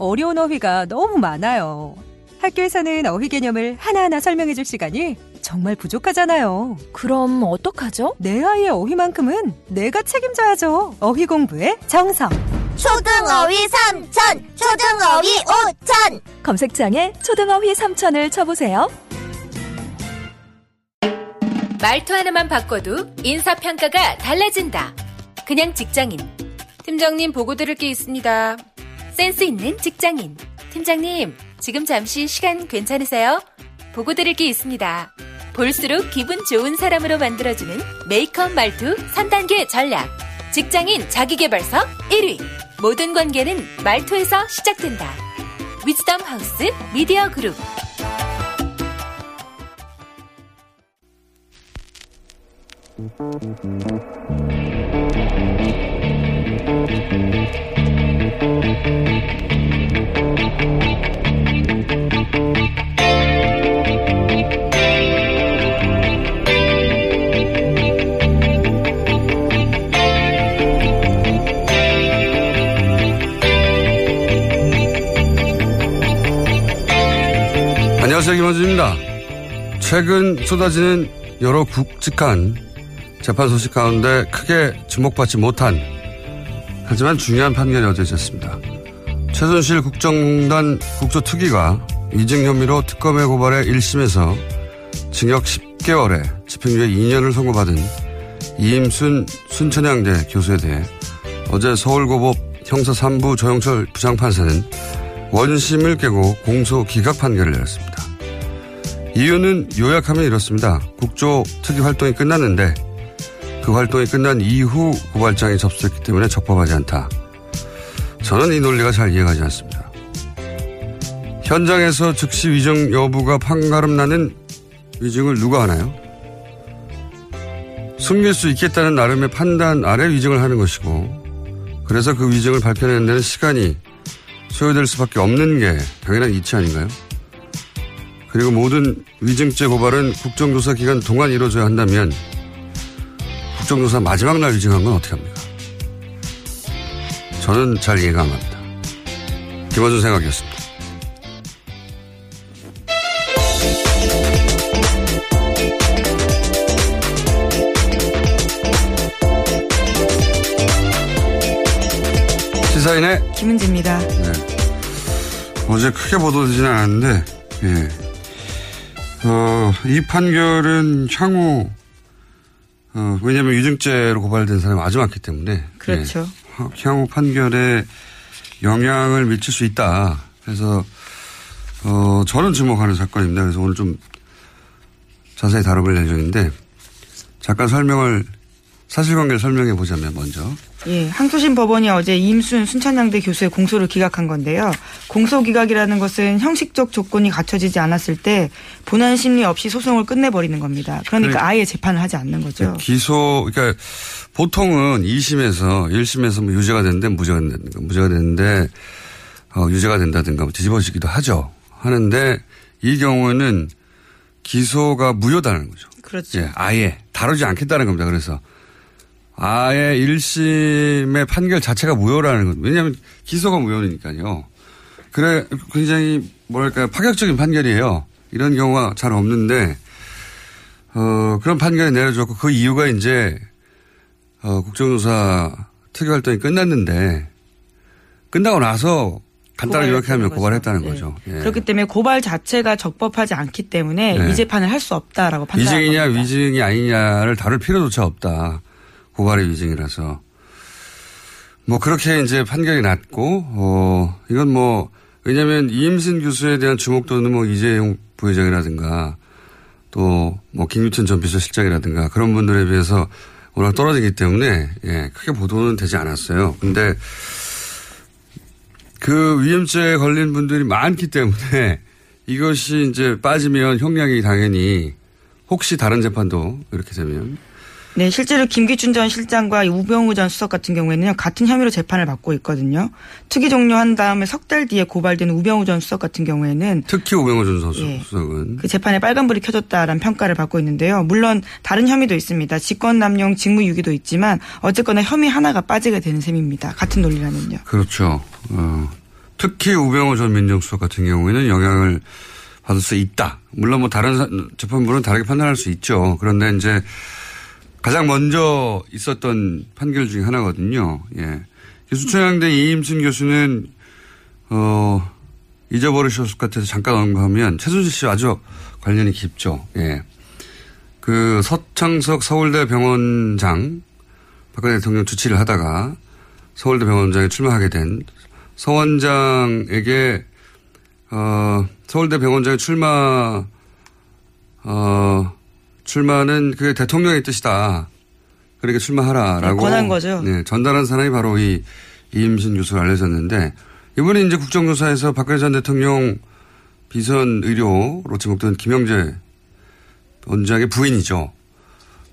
어려운 어휘가 너무 많아요. 학교에서는 어휘 개념을 하나하나 설명해 줄 시간이 정말 부족하잖아요. 그럼 어떡하죠? 내 아이의 어휘만큼은 내가 책임져야죠. 어휘 공부의 정성. 초등어휘 삼천, 초등어휘 오천. 검색창에 초등어휘 3천을 쳐보세요. 말투 하나만 바꿔도 인사평가가 달라진다. 그냥 직장인. 팀장님 보고 드릴 게 있습니다. 센스 있는 직장인. 팀장님, 지금 잠시 시간 괜찮으세요? 보고 드릴 게 있습니다. 볼수록 기분 좋은 사람으로 만들어주는 메이크업 말투 3단계 전략. 직장인 자기개발서 1위. 모든 관계는 말투에서 시작된다. 위즈덤 하우스 미디어 그룹. 안녕하세요. 김원준입니다. 최근 쏟아지는 여러 굵직한 재판 소식 가운데 크게 주목받지 못한 하지만 중요한 판결이 어제 있었습니다. 최순실 국정농단 국조특위가 위증 혐의로 특검의 고발에 1심에서 징역 10개월에 집행유예 2년을 선고받은 이임순 순천향대 교수에 대해 어제 서울고법 형사 3부 조영철 부장판사는 원심을 깨고 공소 기각 판결을 내렸습니다. 이유는 요약하면 이렇습니다. 국조 특위 활동이 끝났는데 그 활동이 끝난 이후 고발장이 접수됐기 때문에 적법하지 않다. 저는 이 논리가 잘 이해가 지 않습니다. 현장에서 즉시 위증 여부가 판가름 나는 위증을 누가 하나요? 숨길 수 있겠다는 나름의 판단 아래 위증을 하는 것이고 그래서 그 위증을 밝혀내는 데는 시간이 소요될 수밖에 없는 게 당연한 이치 아닌가요? 그리고 모든 위증죄 고발은 국정조사 기간 동안 이루어져야 한다면 국정조사 마지막 날 위증한 건 어떻게 합니까? 저는 잘 이해가 안 갑니다. 김원준 생각이었습니다. 시사인의 김은지입니다. 네. 어제 크게 보도되지는 않았는데, 예. 어, 이 판결은 향후, 어, 왜냐면 유증죄로 고발된 사람이 아주 많기 때문에. 그렇죠. 예. 향후 판결에 영향을 미칠 수 있다. 그래서, 어, 저는 주목하는 사건입니다. 그래서 오늘 좀 자세히 다뤄볼 예정인데, 잠깐 설명을, 사실관계를 설명해 보자면 먼저. 예, 항소심 법원이 어제 임순 순천향대 교수의 공소를 기각한 건데요. 공소 기각이라는 것은 형식적 조건이 갖춰지지 않았을 때 본안 심리 없이 소송을 끝내버리는 겁니다. 그러니까 그래. 아예 재판을 하지 않는 거죠. 기소, 그러니까 보통은 2심에서 1심에서 뭐 유죄가 됐는데 무죄가 된다든가 무죄가 됐는데 어, 유죄가 된다든가 뭐 뒤집어지기도 하죠. 하는데 이 경우에는 기소가 무효다는 거죠. 그렇죠. 예, 아예 다루지 않겠다는 겁니다. 그래서 아예 1심의 판결 자체가 무효라는 것. 왜냐하면 기소가 무효니까요. 그래 굉장히 뭐랄까요 파격적인 판결이에요. 이런 경우가 잘 없는데 어, 그런 판결을 내려줬고 그 이유가 이제 어, 국정조사 특위 활동이 끝났는데 끝나고 나서 간단하게 요약하면. 고발했다는 네. 거죠. 예. 그렇기 때문에 고발 자체가 적법하지 않기 때문에 네. 이 재판을 할 수 없다라고 판단한 위증이냐. 위증이 아니냐를 다룰 필요조차 없다. 고발의 위증이라서. 뭐 그렇게 이제 판결이 났고 어 이건 뭐 왜냐하면 이임신 교수에 대한 주목도는 뭐 이재용 부회장이라든가 또 뭐 김유천 전 비서실장이라든가 그런 분들에 비해서 워낙 떨어지기 때문에 예 크게 보도는 되지 않았어요. 근데 그 위험죄에 걸린 분들이 많기 때문에 이것이 이제 빠지면 형량이 당연히 혹시 다른 재판도 이렇게 되면 네, 실제로 김기춘 전 실장과 우병우 전 수석 같은 경우에는 같은 혐의로 재판을 받고 있거든요. 특위 종료한 다음에 석 달 뒤에 고발된 우병우 전 수석 같은 경우에는 특히 오병호 전 선수 예. 수석은 그 재판에 빨간불이 켜졌다라는 평가를 받고 있는데요. 물론 다른 혐의도 있습니다. 직권남용 직무유기도 있지만 어쨌거나 혐의 하나가 빠지게 되는 셈입니다. 같은 논리라면요. 그렇죠. 어, 특히 우병호 전 민정수석 같은 경우에는 영향을 받을 수 있다. 물론 뭐 다른 사- 재판부는 다르게 판단할 수 있죠. 그런데 이제 가장 먼저 있었던 판결 중에 하나거든요. 예. 수천양대 이임순 교수는 어 잊어버리셨을 것 같아서 잠깐 언급하면 최순실 씨 아주 관련이 깊죠. 예. 그 서창석 서울대 병원장 박근혜 대통령 주치를 하다가 서울대 병원장에 출마하게 된 서 원장에게 어 서울대 병원장에 출마 어 출마는 그게 대통령의 뜻이다. 그러니까 출마하라라고 네, 권한 거죠. 네, 전달한 사람이 바로 이 이임신 교수가 알려졌는데 이번에 이제 국정조사에서 박근혜 전 대통령 비선 의료로 지목된 김영재 원장의 부인이죠.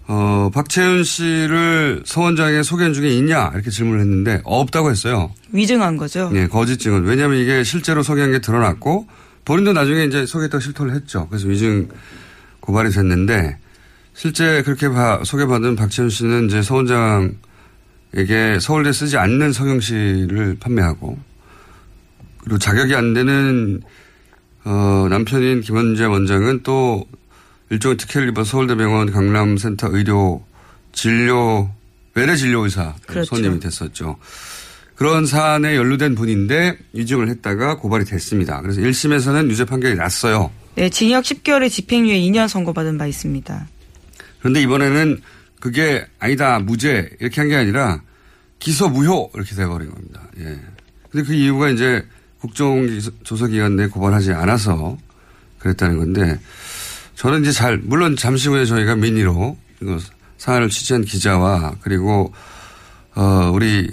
어, 박채윤 씨를 서 원장의 소견 중에 있냐 이렇게 질문을 했는데 없다고 했어요. 위증한 거죠. 네, 거짓 증언. 왜냐하면 이게 실제로 소개한 게 드러났고 본인도 나중에 이제 소개했다고 실토를 했죠. 그래서 위증 고발이 됐는데 실제 그렇게 봐- 소개받은 박채윤 씨는 이제 서 원장에게 서울대 쓰지 않는 성형실을 판매하고 그리고 자격이 안 되는 어, 남편인 김원재 원장은 또 일종의 특혜를 입어 서울대병원 강남센터 의료 진료 외래 진료 의사 그렇죠. 손님이 됐었죠. 그런 사안에 연루된 분인데 위증을 했다가 고발이 됐습니다. 그래서 1심에서는 유죄 판결이 났어요. 네, 징역 10개월의 집행유예 2년 선고받은 바 있습니다. 그런데 이번에는 그게 아니다 무죄 이렇게 한 게 아니라 기소 무효 이렇게 돼버린 겁니다. 예. 근데 그 이유가 이제 국정조사기관 내 고발하지 않아서 그랬다는 건데 저는 이제 잘 물론 잠시 후에 저희가 민의로 사안을 취재한 기자와 그리고 어 우리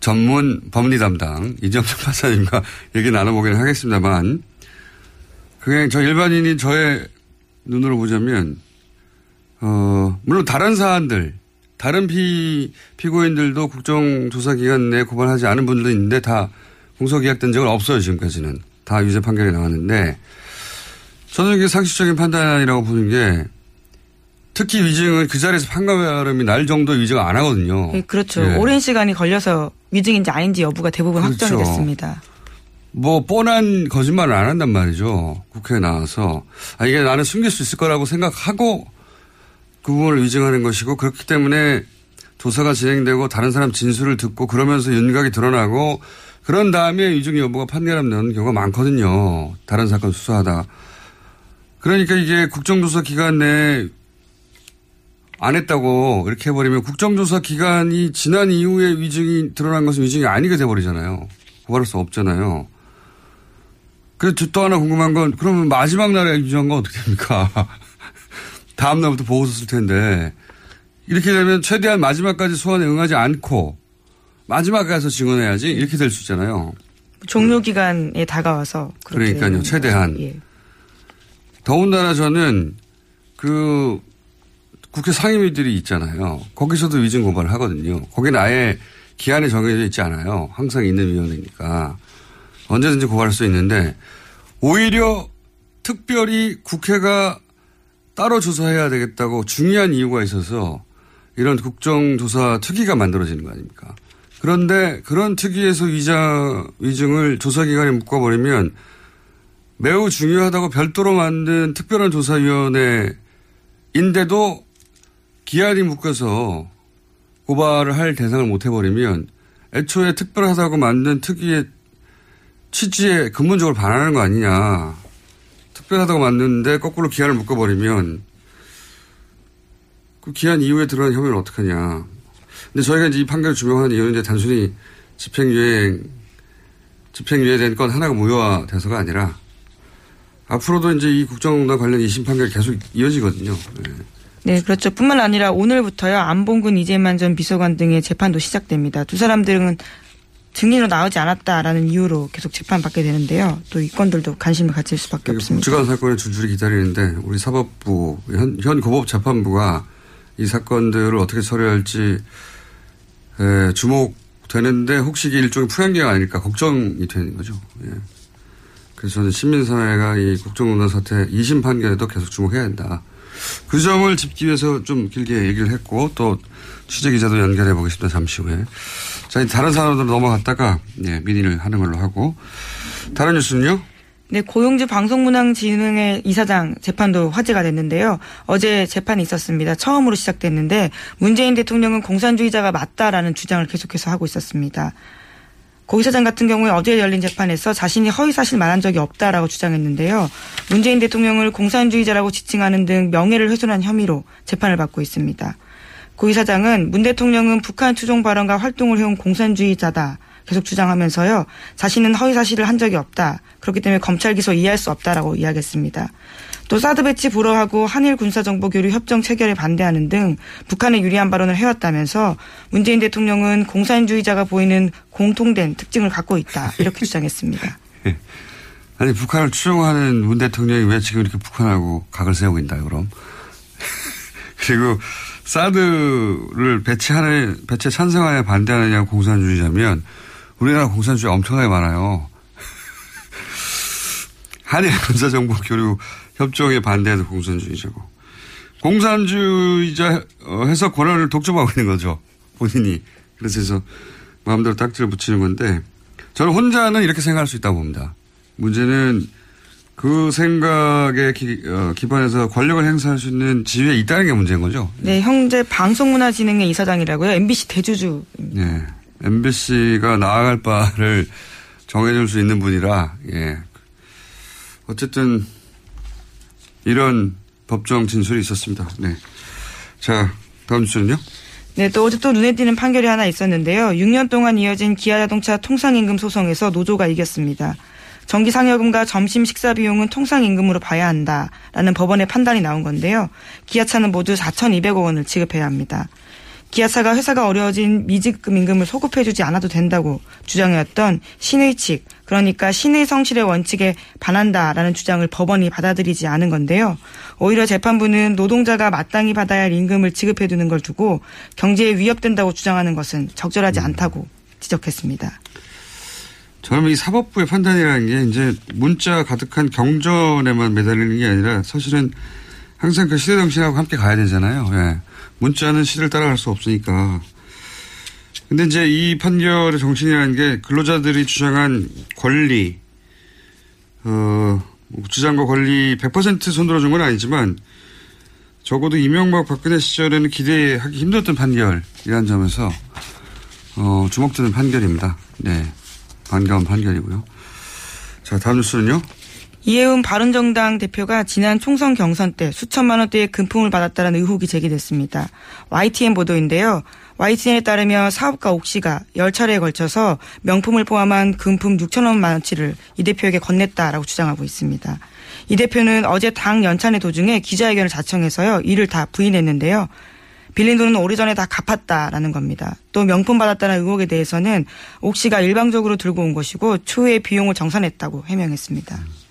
전문 법리 담당 이정철 판사님과 얘기 나눠보기는 하겠습니다만 그냥 저 일반인인 저의 눈으로 보자면 어, 물론 다른 사안들, 다른 피, 피고인들도 국정조사기관 내에 고발하지 않은 분들도 있는데 다 공소기각된 적은 없어요, 지금까지는. 다 유죄 판결이 나왔는데, 저는 이게 상식적인 판단이라고 보는 게, 특히 위증은 그 자리에서 판가름이 날 정도 위증 안 하거든요. 네, 그렇죠. 예. 오랜 시간이 걸려서 위증인지 아닌지 여부가 대부분 그렇죠. 확정이 됐습니다. 뭐 뻔한 거짓말을 안 한단 말이죠. 국회에 나와서. 아, 이게 나는 숨길 수 있을 거라고 생각하고 그 부분을 위증하는 것이고 그렇기 때문에 조사가 진행되고 다른 사람 진술을 듣고 그러면서 윤곽이 드러나고 그런 다음에 위증 여부가 판결함 나는 경우가 많거든요. 다른 사건 수사하다. 그러니까 이게 국정조사 기간 내에 안 했다고 이렇게 해버리면 국정조사 기간이 지난 이후에 위증이 드러난 것은 위증이 아니게 돼버리잖아요. 고발할 수 없잖아요. 그래서 또 하나 궁금한 건 그러면 마지막 날에 위증한 건 어떻게 됩니까? 다음 날부터 보고서 쓸 텐데 이렇게 되면 최대한 마지막까지 소환에 응하지 않고 마지막에 가서 증언해야지 이렇게 될 수 있잖아요. 종료 기간에 다가와서 그러니까요. 최대한. 예. 더군다나 저는 그 국회 상임위들이 있잖아요. 거기서도 위증 고발을 하거든요. 거기는 아예 기한이 정해져 있지 않아요. 항상 있는 위원회니까. 언제든지 고발할 수 있는데 오히려 특별히 국회가 따로 조사해야 되겠다고 중요한 이유가 있어서 이런 국정조사 특위가 만들어지는 거 아닙니까? 그런데 그런 특위에서 위자, 위증을 조사기관에 묶어버리면 매우 중요하다고 별도로 만든 특별한 조사위원회인데도 기한이 묶여서 고발을 할 대상을 못 해버리면 애초에 특별하다고 만든 특위의 취지에 근본적으로 반하는 거 아니냐. 특별하다고 맞는데 거꾸로 기한을 묶어버리면 그 기한 이후에 들어간 혐의를 어떡하냐. 근데 저희가 이제 이 판결을 주명하는 이유는 이제 단순히 집행유예, 집행유예된 건 하나가 무효화돼서가 아니라 앞으로도 이제 이 국정농단 관련 2심 판결이 계속 이어지거든요. 네. 네, 그렇죠. 뿐만 아니라 오늘부터요, 안봉근 이재만 전 비서관 등의 재판도 시작됩니다. 두 사람 들은 증인으로 나오지 않았다라는 이유로 계속 재판받게 되는데요. 또 이 건들도 관심을 가질 수밖에 없습니다. 국정원 사건을 줄줄이 기다리는데 우리 사법부, 현, 현 고법재판부가 이 사건들을 어떻게 처리할지 에, 주목되는데 혹시 이게 일종의 풀양기가 아닐까 걱정이 되는 거죠. 예. 그래서 저는 시민사회가 이 국정농단 사태 2심 판결에도 계속 주목해야 한다. 그 점을 짚기 위해서 좀 길게 얘기를 했고 또 취재 기자도 연결해 보겠습니다. 잠시 후에. 자, 다른 사람으로 넘어갔다가 예, 민의를 하는 걸로 하고 다른 뉴스는요? 네, 고용주 방송문화진흥회 이사장 재판도 화제가 됐는데요. 어제 재판이 있었습니다. 처음으로 시작됐는데 문재인 대통령은 공산주의자가 맞다라는 주장을 계속해서 하고 있었습니다. 고 이사장 같은 경우에 어제 열린 재판에서 자신이 허위사실 말한 적이 없다라고 주장했는데요. 문재인 대통령을 공산주의자라고 지칭하는 등 명예를 훼손한 혐의로 재판을 받고 있습니다. 고 이사장은 문 대통령은 북한 추종 발언과 활동을 해온 공산주의자다. 계속 주장하면서요. 자신은 허위 사실을 한 적이 없다. 그렇기 때문에 검찰 기소 이해할 수 없다라고 이야기했습니다. 또 사드 배치 불허하고 한일 군사정보 교류 협정 체결에 반대하는 등 북한에 유리한 발언을 해왔다면서 문재인 대통령은 공산주의자가 보이는 공통된 특징을 갖고 있다. 이렇게 주장했습니다. 아니 북한을 추종하는 문 대통령이 왜 지금 이렇게 북한하고 각을 세우고 있나요? 그럼 그리고 사드를 배치하는 배치 찬성하냐 반대하느냐 공산주의자면 우리나라 공산주의 엄청나게 많아요. 한일 군사정보 교류 협정에 반대해도 공산주의자고 공산주의자 해서 권한을 독점하고 있는 거죠 본인이 그래서 마음대로 딱지를 붙이는 건데 저는 혼자는 이렇게 생각할 수 있다고 봅니다. 문제는 그 생각에 기, 어, 기반해서 권력을 행사할 수 있는 지위에 있다는 게 문제인 거죠. 네, 형제 방송문화진흥회 이사장이라고요. MBC 대주주. 네. MBC가 나아갈 바를 정해줄 수 있는 분이라, 예. 어쨌든, 이런 법정 진술이 있었습니다. 네. 자, 다음 뉴스는요? 네, 또 어제 또 눈에 띄는 판결이 하나 있었는데요. 6년 동안 이어진 기아자동차 통상임금 소송에서 노조가 이겼습니다. 정기 상여금과 점심 식사 비용은 통상임금으로 봐야 한다라는 법원의 판단이 나온 건데요. 기아차는 모두 4,200억 원을 지급해야 합니다. 기아차가 회사가 어려워진 미지급 임금을 소급해주지 않아도 된다고 주장해왔던 신의 측, 그러니까 신의 성실의 원칙에 반한다라는 주장을 법원이 받아들이지 않은 건데요. 오히려 재판부는 노동자가 마땅히 받아야 할 임금을 지급해두는 걸 두고 경제에 위협된다고 주장하는 것은 적절하지 않다고 지적했습니다. 저는 이 사법부의 판단이라는 게 이제 문자 가득한 경전에만 매달리는 게 아니라 사실은 항상 그 시대 정신하고 함께 가야 되잖아요. 예. 문자는 시대를 따라갈 수 없으니까. 근데 이제 이 판결의 정신이라는 게 근로자들이 주장한 권리, 어, 주장과 권리 100% 손들어준 건 아니지만 적어도 이명박 박근혜 시절에는 기대하기 힘들었던 판결이라는 점에서 어, 주목되는 판결입니다. 네. 반가운 판결이고요. 자, 다음 뉴스는요? 이해운 바른정당 대표가 지난 총선 경선 때 수천만 원대의 금품을 받았다는 의혹이 제기됐습니다. YTN 보도인데요. YTN에 따르면 사업가 옥 씨가 열 차례에 걸쳐서 명품을 포함한 금품 6천원만 원치를 이 대표에게 건넸다라고 주장하고 있습니다. 이 대표는 어제 당 연찬회 도중에 기자회견을 자청해서요. 이를 다 부인했는데요. 빌린 돈은 오래전에 다 갚았다라는 겁니다. 또 명품 받았다는 의혹에 대해서는 옥 씨가 일방적으로 들고 온 것이고 추후에 비용을 정산했다고 해명했습니다.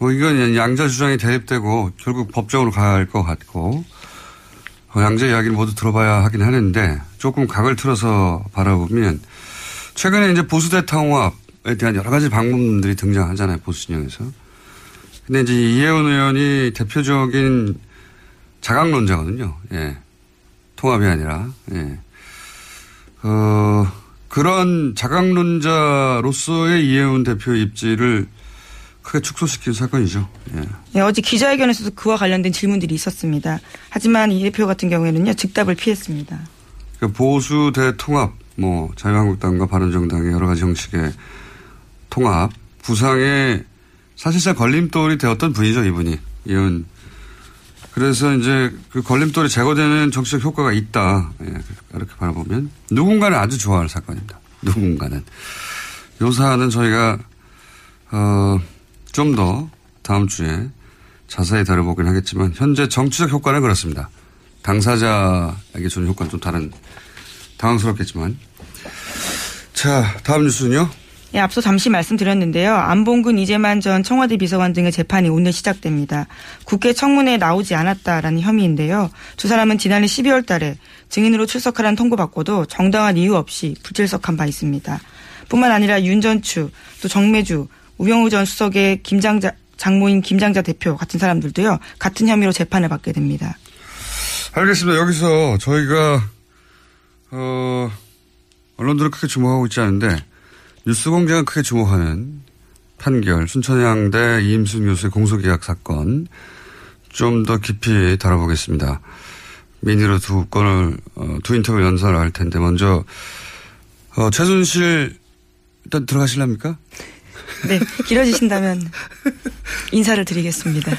뭐 이건 양자 주장이 대립되고 결국 법정으로 가야 할 것 같고 어, 양자 이야기를 모두 들어봐야 하긴 하는데 조금 각을 틀어서 바라보면 최근에 이제 보수대 통합에 대한 여러 가지 방법들이 등장하잖아요 보수 진영에서. 근데 이제 이혜원 의원이 대표적인 자강론자거든요. 예. 통합이 아니라. 예. 어, 그런 자강론자로서의 이혜원 대표 입지를 크게 축소시킨 사건이죠. 예. 네, 어제 기자회견에서도 그와 관련된 질문들이 있었습니다. 하지만 이 대표 같은 경우에는요 즉답을 피했습니다. 그러니까 보수 대통합, 뭐 자유한국당과 바른정당의 여러 가지 형식의 통합 부상에 사실상 걸림돌이 되었던 분이죠 이분이 이은 그래서 이제 그 걸림돌이 제거되는 정치적 효과가 있다 예, 이렇게 바라보면 누군가는 아주 좋아할 사건입니다 누군가는 요 사안은 저희가 어, 좀 더 다음 주에 자세히 다뤄보긴 하겠지만 현재 정치적 효과는 그렇습니다 당사자에게 주는 효과는 좀 다른 당황스럽겠지만 자 다음 뉴스는요 예, 앞서 잠시 말씀드렸는데요. 안봉근 이재만 전 청와대 비서관 등의 재판이 오늘 시작됩니다. 국회 청문회에 나오지 않았다라는 혐의인데요. 두 사람은 지난해 12월 달에 증인으로 출석하라는 통보받고도 정당한 이유 없이 불출석한 바 있습니다. 뿐만 아니라 윤전추, 또 정매주, 우병우 전 수석의 김장자, 장모인 김장자 대표 같은 사람들도요. 같은 혐의로 재판을 받게 됩니다. 알겠습니다. 여기서 저희가 어, 언론들은 크게 주목하고 있지 않은데 뉴스공장은 크게 주목하는 판결 순천향대 이임순 교수의 공소계약 사건 좀 더 깊이 다뤄보겠습니다. 미니로 두 건을 어, 두 인터뷰 연설을 할 텐데 먼저 어, 최순실 일단 들어가실랍니까? 네, 길어지신다면 인사를 드리겠습니다.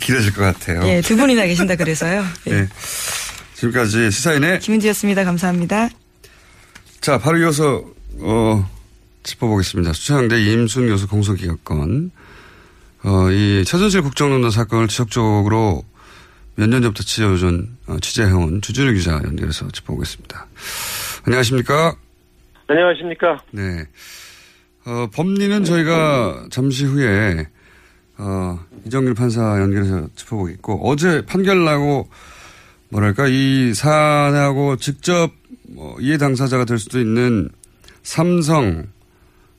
길어질 것 같아요. 예, 두 분이나 계신다 그래서요. 예. 네. 지금까지 시사인의 김은지였습니다. 감사합니다. 자, 바로 이어서, 어, 짚어보겠습니다. 수창대 임순 교수 공소기각건. 어, 이 최순실 국정농단 사건을 지속적으로 몇 년 전부터 취재해온, 어, 취재해온 주준우 기자 연결해서 짚어보겠습니다. 안녕하십니까? 안녕하십니까? 네. 어, 법리는 저희가 잠시 후에, 어, 이정길 판사 연결해서 짚어보겠고, 어제 판결 나고, 뭐랄까, 이 사안하고 직접 뭐 이해 당사자가 될 수도 있는 삼성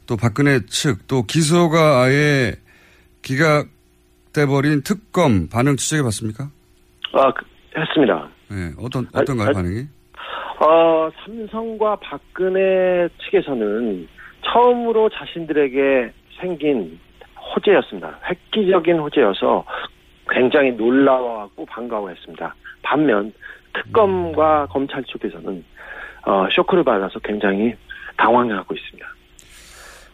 또 박근혜 측 또 기소가 아예 기각돼 버린 특검 반응 취재해 봤습니까? 아 그, 했습니다. 네 어떤 어떤가요 아, 아, 반응이? 어 삼성과 박근혜 측에서는 처음으로 자신들에게 생긴 호재였습니다. 획기적인 호재여서 굉장히 놀라워하고 반가워했습니다. 반면 특검과 음. 검찰 쪽에서는 어, 쇼크를 받아서 굉장히 당황하고 있습니다.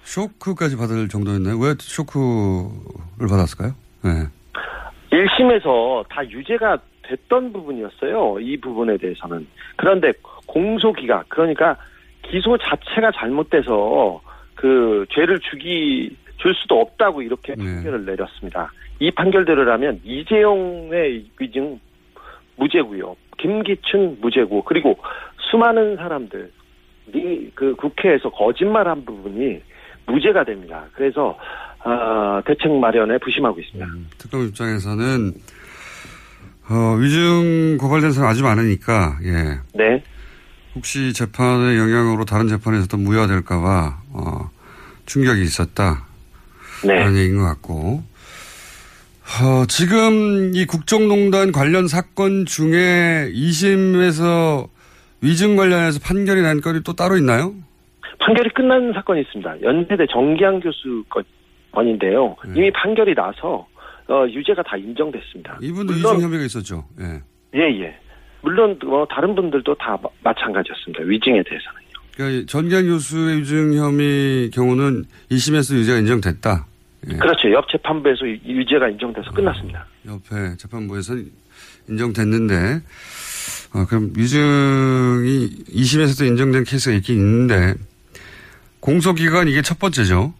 쇼크까지 받을 정도였나요? 왜 쇼크를 받았을까요? 네. 1심에서 다 유죄가 됐던 부분이었어요. 이 부분에 대해서는. 그런데 공소기각, 그러니까 기소 자체가 잘못돼서 그 죄를 주기, 줄 수도 없다고 이렇게 네. 판결을 내렸습니다. 이 판결대로라면 이재용의 위증 무죄고요. 김기춘 무죄고 그리고 수많은 사람들 이 그 국회에서 거짓말한 부분이 무죄가 됩니다. 그래서 어, 대책 마련에 부심하고 있습니다. 음, 특검 입장에서는 어, 위증 고발된 사람 아주 많으니까 예. 네. 혹시 재판의 영향으로 다른 재판에서도 무효화될까봐 어, 충격이 있었다. 네. 그런 얘기인 것 같고 어, 지금 이 국정농단 관련 사건 중에 2심에서 위증 관련해서 판결이 난 건이 또 따로 있나요? 판결이 끝난 사건이 있습니다. 연세대 정기양 교수 건인데요. 네. 이미 판결이 나서 어, 유죄가 다 인정됐습니다. 이분도 위증 혐의가 있었죠. 예. 예, 예. 물론 뭐 다른 분들도 다 마 찬가지였습니다. 위증에 대해서는요. 그러니까 전기양 교수의 위증 혐의 경우는 2심에서 유죄가 인정됐다. 예. 그렇죠. 옆 재판부에서 유죄가 인정돼서 아, 끝났습니다. 옆에 재판부에서 인정됐는데 어, 그럼 위증이 2심에서도 인정된 케이스가 있긴 있는데 공소기간 이게 첫 번째죠.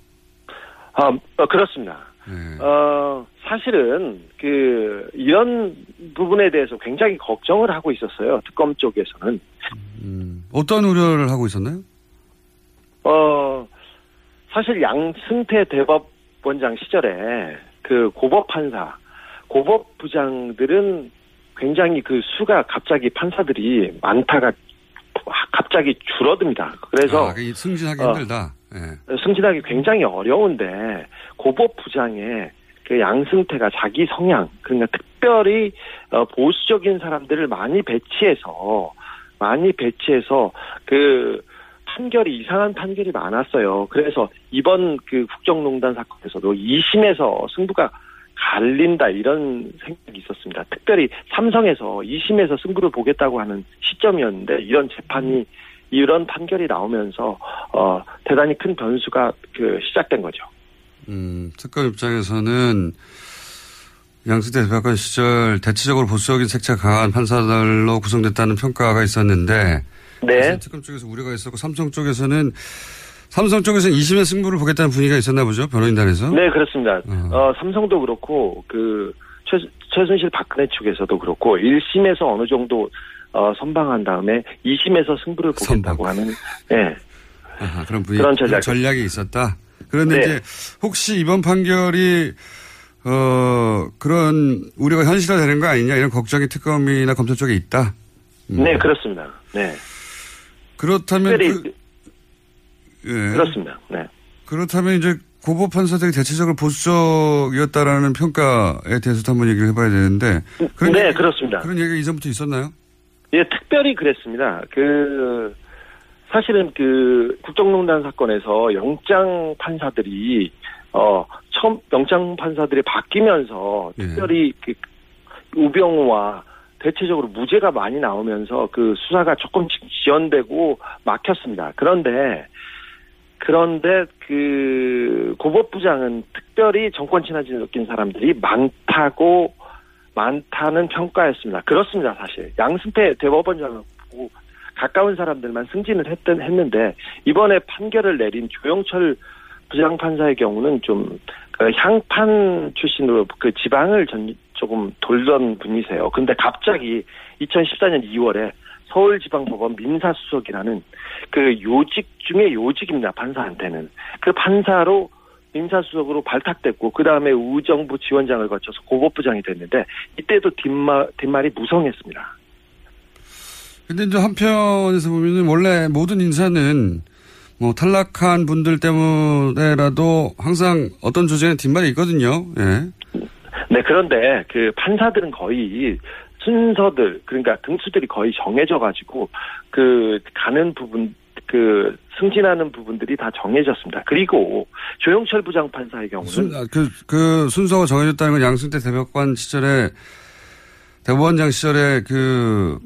아, 어, 그렇습니다. 네. 어, 사실은 그 이런 부분에 대해서 굉장히 걱정을 하고 있었어요. 특검 쪽에서는. 음, 어떤 우려를 하고 있었나요? 어, 사실 양승태 대법원장 시절에 그 고법 판사, 고법 부장들은 굉장히 그 수가 갑자기 판사들이 많다가 갑자기 줄어듭니다. 그래서 아, 승진하기 어, 힘들다. 네. 승진하기 굉장히 어려운데 고법 부장에 그 양승태가 자기 성향 그러니까 특별히 어, 보수적인 사람들을 많이 배치해서 많이 배치해서 그 판결이 이상한 판결이 많았어요. 그래서 이번 그 국정농단 사건에서도 2심에서 승부가 갈린다 이런 생각이 있었습니다. 특별히 삼성에서 2심에서 승부를 보겠다고 하는 시점이었는데 이런 재판이 이런 판결이 나오면서 어 대단히 큰 변수가 그 시작된 거죠. 음, 특검 입장에서는 양승태 대법관 시절 대체적으로 보수적인 색채가 강한 판사들로 구성됐다는 평가가 있었는데 네. 특검 쪽에서 우려가 있었고 삼성 쪽에서는 삼성 쪽에서는 2심의 승부를 보겠다는 분위기가 있었나 보죠 변호인단에서. 네, 그렇습니다. 어, 삼성도 그렇고 그 최, 최순실 박근혜 측에서도 그렇고 1심에서 어느 정도 어, 선방한 다음에 2심에서 승부를 보겠다고 하는 예. 아하, 그런 분위기, 그런 전략. 전략이 있었다. 그런데 네. 이제 혹시 이번 판결이 어 그런 우려가 현실화되는 거 아니냐 이런 걱정이 특검이나 검찰 쪽에 있다. 음. 네, 그렇습니다. 네. 그렇다면 특별히 그, 예. 그렇습니다. 네. 그렇다면 이제 고법 판 사들이 대체적으로 보수적이었다라는 평가에 대해서도 한번 얘기를 해봐야 되는데 그런 네, 얘기- 그렇습니다. 그런 얘기가 이전부터 있었나요? 예, 특별히 그랬습니다. 그 사실은 그 국정농단 사건에서 영장 판사들이 어 처음 영장 판사들이 바뀌면서 예. 특별히 그 우병우와 대체적으로 무죄가 많이 나오면서 그 수사가 조금씩 지연되고 막혔습니다. 그런데 그런데 그 고법부장은 특별히 정권 친화질 느낀 사람들이 많다고 많다는 평가였습니다. 그렇습니다, 사실. 양승태 대법원장하고 가까운 사람들만 승진을 했던, 했는데, 이번에 판결을 내린 조영철 부장판사의 경우는 좀, 그 향판 출신으로 그 지방을 전, 조금 돌던 분이세요. 근데 갑자기 2014년 2월에 서울지방법원 민사수석이라는 그 요직 중에 요직입니다, 판사한테는. 그 판사로 민사수석으로 발탁됐고 그 다음에 우정부 지원장을 거쳐서 고법부장이 됐는데 이때도 뒷말 뒷말이 무성했습니다. 근데 이제 한편에서 보면은 원래 모든 인사는 뭐 탈락한 분들 때문에라도 항상 어떤 조제는 뒷말이 있거든요. 예. 네 그런데 그 판사들은 거의 순서들 그러니까 등수들이 거의 정해져 가지고 그 가는 부분 그 승진하는 부분들이 다 정해졌습니다. 그리고 조영철 부장판사의 경우는 순, 아, 그, 그 순서가 정해졌다는 건 양승태 대법관 시절에 대법원장 시절에 그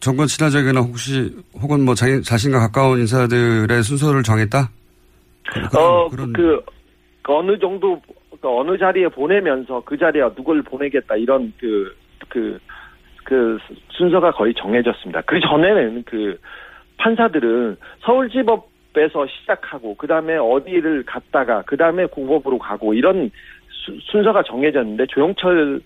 정권 친화적이나 혹시 혹은 뭐 자기, 자신과 가까운 인사들의 순서를 정했다? 어, 그, 그, 어느 정도, 그 어느 자리에 보내면서 그 자리에 누굴 보내겠다, 이런 그, 그, 그 순서가 거의 정해졌습니다. 그 전에는 그 판사들은 서울지법에서 시작하고, 그 다음에 어디를 갔다가, 그 다음에 고법으로 가고, 이런 수- 순서가 정해졌는데, 조영철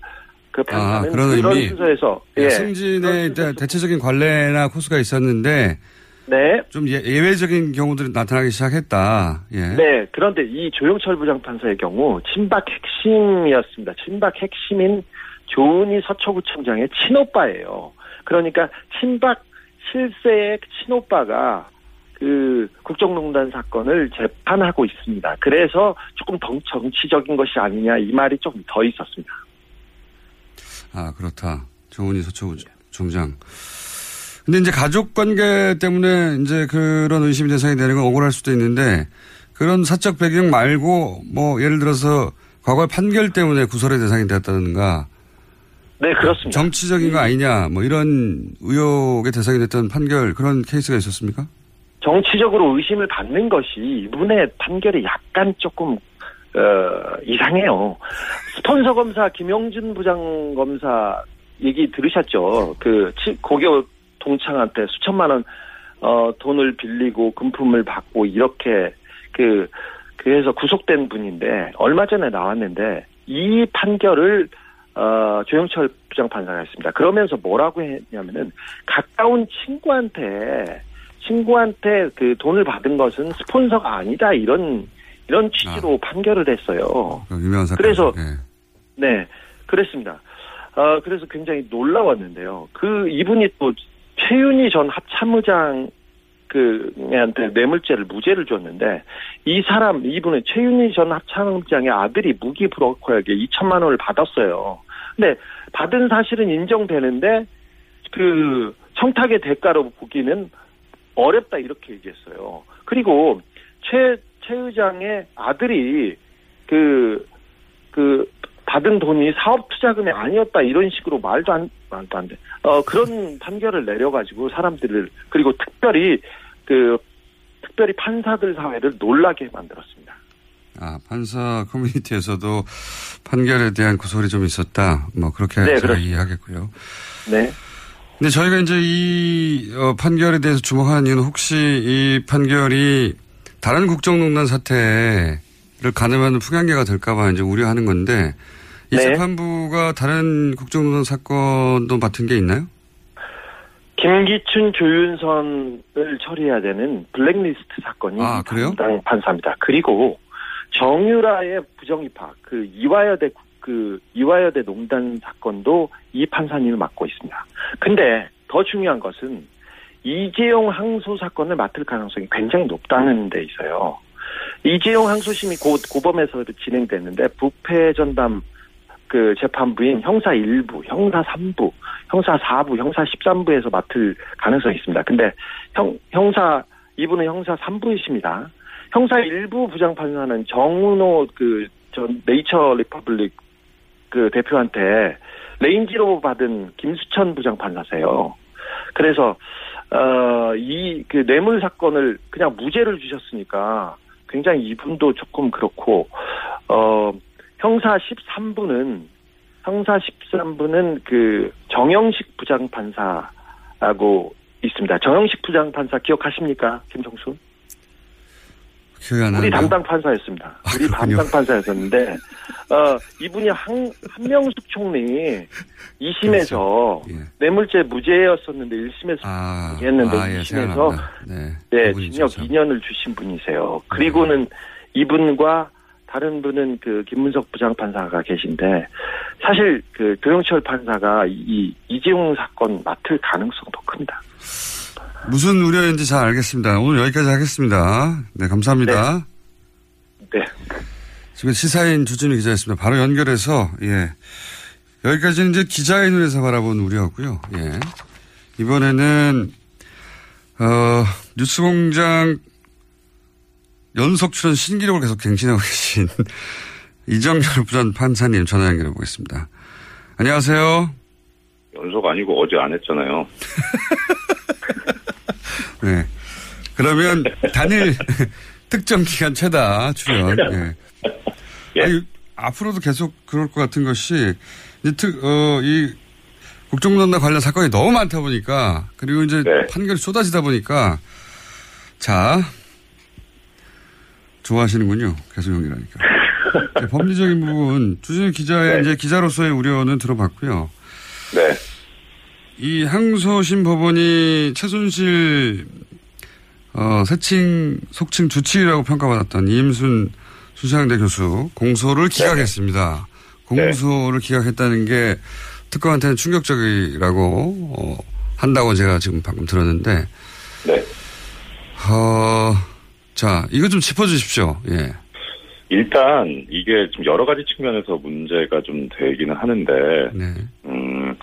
그 아, 그런 의미. 순서에서, 예, 예. 승진의 대체적인 관례나 코스가 있었는데 네. 좀 예, 예외적인 경우들이 나타나기 시작했다. 예. 네, 그런데 이 조영철 부장판사의 경우 친박 핵심이었습니다. 친박 핵심인 조은희 서초구청장의 친오빠예요. 그러니까 친박 실세의 친오빠가 그 국정농단 사건을 재판하고 있습니다. 그래서 조금 더 정치적인 것이 아니냐 이 말이 좀더 있었습니다. 아, 그렇다. 정훈이 서초 총장. 근데 이제 가족 관계 때문에 이제 그런 의심 대상이 되는 건 억울할 수도 있는데 그런 사적 배경 말고 뭐 예를 들어서 과거의 판결 때문에 구설의 대상이 됐다든가 네, 그렇습니다. 정치적인 거 아니냐 뭐 이런 의혹의 대상이 됐던 판결 그런 케이스가 있었습니까? 정치적으로 의심을 받는 것이 이분의 판결이 약간 조금 어, 이상해요. 스폰서 검사 김영준 부장 검사 얘기 들으셨죠? 그 치- 고교 동창한테 수천만 원 어, 돈을 빌리고 금품을 받고 이렇게 그 그래서 구속된 분인데 얼마 전에 나왔는데 이 판결을 어, 조영철 부장 판사가 했습니다. 그러면서 뭐라고 했냐면은 가까운 친구한테 친구한테 그 돈을 받은 것은 스폰서가 아니다 이런 이런 취지로 판결을 했어요. 그 유명한 사건. 그래서 예. 네 그랬습니다. 어 그래서 굉장히 놀라웠는데요. 그 이분이 또 최윤희 전 합참의장 그한테 뇌물죄를 무죄를 줬는데 이 사람 이분은 최윤희 전 합참의장의 아들이 무기 브로커에게 2천만 원을 받았어요. 근데 받은 사실은 인정되는데 그 청탁의 대가로 보기는 어렵다 이렇게 얘기했어요. 그리고 최, 최 의장의 아들이 그, 그, 받은 돈이 사업 투자금이 아니었다 이런 식으로 말도 안 말도 안 돼. 어 그런 판결을 내려가지고 사람들을 그리고 특별히 그 특별히 판사들 사회를 놀라게 만들었습니다. 아, 판사 커뮤니티에서도 판결에 대한 구설이 좀 있었다. 뭐 그렇게 네, 제가. 이해하겠고요. 네. 근데 저희가 이제 이 어, 판결에 대해서 주목하는 이유는 혹시 이 판결이 다른 국정농단 사태를 가늠하는 풍향계가 될까봐 이제 우려하는 건데 이 네. 재판부가 다른 국정농단 사건도 맡은 게 있나요? 김기춘 조윤선을 처리해야 되는 블랙리스트 사건이 아, 그래요? 담당 판사입니다. 그리고 정유라의 부정 입학, 그 이화여대 국- 그 이화여대 농단 사건도 이 판사님을 맡고 있습니다. 근데 더 중요한 것은 이재용 항소 사건을 맡을 가능성이 굉장히 높다는 데 있어요. 이재용 항소심이 고, 고법에서 진행됐는데 부패 전담 그 재판부인 형사 1부, 형사 3부, 형사 4부, 형사 13부에서 맡을 가능성이 있습니다. 근데 형, 형사, 이분은 형사 3부이십니다. 형사 1부 부장판사는 정운호 그, 전 네이처 리퍼블릭 그 대표한테 레인지로버 받은 김수천 부장판사세요. 그래서, 어, 이, 그 뇌물 사건을 그냥 무죄를 주셨으니까 굉장히 이분도 조금 그렇고, 어, 형사 13부는 형사 13부는 그 정형식 부장판사라고 있습니다. 정형식 부장판사 기억하십니까? 김정수? 우리. 담당 판사였습니다. 우리 그렇군요. 담당 판사였었는데 어 이분이 한 한명숙 총리 2심에서 예. 뇌물죄 무죄였었는데 1심에서 아, 했는데 아, 예, 2심에서 생각납니다. 네. 네, 그분이죠, 징역 참. 2년을 주신 분이세요. 그리고는 이분과 다른 분은 그 김문석 부장판사가 계신데 사실 그 도영철 판사가 이, 이 이재용 사건 맡을 가능성도 큽니다. 무슨 우려인지 잘 알겠습니다. 오늘 여기까지 하겠습니다. 네, 감사합니다. 네. 지금 시사인 주진우 기자였습니다. 바로 연결해서, 예. 여기까지는 이제 기자의 눈에서 바라본 우려였고요. 예. 이번에는, 어, 뉴스 공장 연속 출연 신기록을 계속 갱신하고 계신 이정열 부전 판사님 전화 연결해 보겠습니다. 안녕하세요. 연속 아니고 어제 안 했잖아요. 네. 그러면 단일 특정 기간 최다 출연. 예. 아니, 앞으로도 계속 그럴 것 같은 것이 이제 특, 어, 이 국정농단 관련 사건이 너무 많다 보니까 그리고 이제 판결이 쏟아지다 보니까 자 좋아하시는군요. 계속형이라니까. 네, 법리적인 부분 주진우 기자의 이제 기자로서의 우려는 들어봤고요. 네. 이 항소심 법원이 최순실 어, 세칭 속칭 주치의라고 평가받았던 이임순 수사장대 교수 공소를 기각했습니다. 공소를 기각했다는 게 특검한테는 충격적이라고 어, 한다고 제가 지금 방금 들었는데 네. 어, 자 이거 좀 짚어주십시오. 예. 일단 이게 좀 여러 가지 측면에서 문제가 좀 되기는 하는데, 네. 음,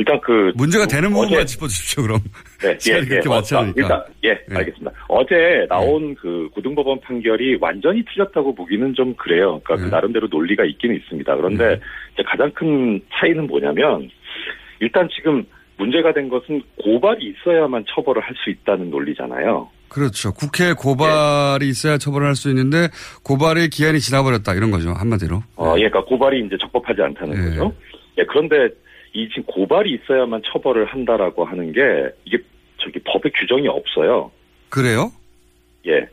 일단 그 문제가 되는 부분만 짚어주십시오. 그럼 네, 시간이 그렇게 어, 많지 않으니까. 일단, 예, 알겠습니다. 어제 나온 그 고등법원 판결이 완전히 틀렸다고 보기는 좀 그래요. 그러니까 네. 그 나름대로 논리가 있기는 있습니다. 그런데 가장 큰 차이는 뭐냐면 일단 지금 문제가 된 것은 고발이 있어야만 처벌을 할 수 있다는 논리잖아요. 그렇죠. 국회 고발이 있어야 처벌을 할 수 있는데 고발의 기한이 지나버렸다 이런 거죠 한마디로. 어, 예, 그러니까 고발이 이제 적법하지 않다는 네. 거죠. 예, 그런데 이 지금 고발이 있어야만 처벌을 한다라고 하는 게 이게 저기 법에 규정이 없어요. 그래요? 예.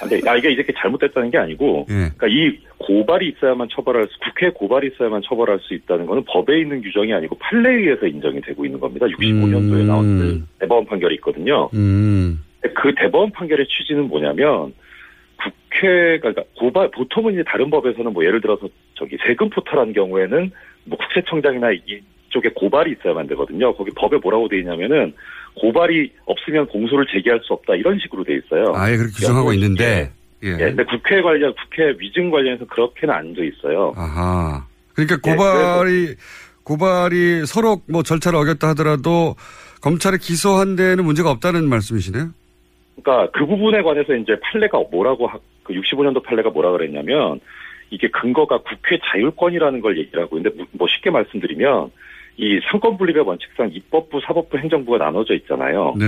아, 근데 아, 이게 이렇게 잘못됐다는 게 아니고, 예. 그러니까 이 고발이 있어야만 처벌할 수, 국회 고발이 있어야만 처벌할 수 있다는 거는 법에 있는 규정이 아니고 판례에 의해서 인정이 되고 있는 겁니다. 65년도에 나온 그 대법원 판결이 있거든요. 음. 그 대법원 판결의 취지는 뭐냐면 국회가 그러니까 고발 보통은 이제 다른 법에서는 뭐 예를 들어서 저기 세금 포탈한 경우에는 뭐 국세청장이나 이쪽에 고발이 있어야만 되거든요. 거기 법에 뭐라고 돼 있냐면은 고발이 없으면 공소를 제기할 수 없다 이런 식으로 돼 있어요. 아예 그렇게 규정하고 있는데. 예. 예, 근데 국회 관련 국회 위증 관련해서 그렇게는 안 돼 있어요. 아하. 그러니까 예, 고발이 고발이 서로 뭐 절차를 어겼다 하더라도 검찰에 기소한 데는 문제가 없다는 말씀이시네요. 그러니까 그 부분에 관해서 이제 판례가 뭐라고 하- 그 65년도 판례가 뭐라 그랬냐면 이게 근거가 국회 자율권이라는 걸 얘기를 하고 있는데 뭐- 뭐 쉽게 말씀드리면 이 상권 분립의 원칙상 입법부, 사법부, 행정부가 나눠져 있잖아요. 네.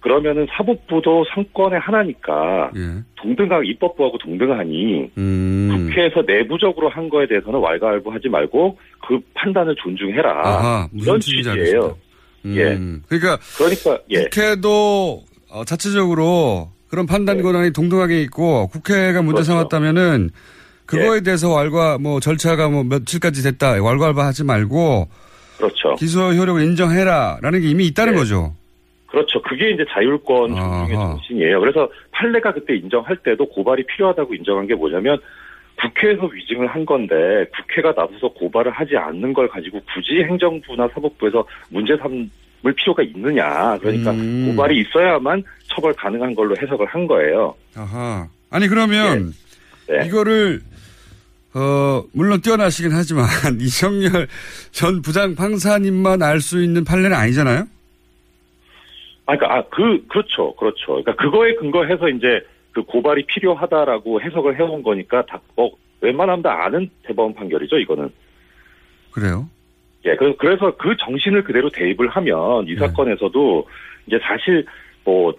그러면은 사법부도 상권의 하나니까 예. 동등하게 입법부하고 동등하니 음. 국회에서 내부적으로 한 거에 대해서는 왈가왈부하지 말고 그 판단을 존중해라. 아하, 무슨 취지예요. 음. 그러니까 그러니까 예. 국회도 어, 자체적으로 그런 판단 권한이 동등하게 있고 국회가 문제 그렇죠. 삼았다면은 그거에 대해서 왈과 뭐 절차가 뭐 며칠까지 됐다 왈가왈부하지 말고 그렇죠. 기소 효력을 인정해라라는 게 이미 있다는 네. 거죠. 그렇죠. 그게 이제 자율권 존중의. 정신이에요. 그래서 판례가 그때 인정할 때도 고발이 필요하다고 인정한 게 뭐냐면 국회에서 위증을 한 건데 국회가 나서서 고발을 하지 않는 걸 가지고 굳이 행정부나 사법부에서 문제 삼을 필요가 있느냐. 그러니까 음. 고발이 있어야만 처벌 가능한 걸로 해석을 한 거예요. 아하. 아니 그러면 네. 이거를 어 물론 뛰어나시긴 하지만 이정열 전 부장 판사님만 알 수 있는 판례는 아니잖아요. 아, 그러니까 아, 그 그렇죠, 그렇죠. 그러니까 그거에 근거해서 이제 그 고발이 필요하다라고 해석을 해온 거니까 다, 뭐 웬만하면 다 아는 대법원 판결이죠, 이거는. 그래요? 예, 그- 그래서 그 정신을 그대로 대입을 하면 이 네. 사건에서도 이제 사실 뭐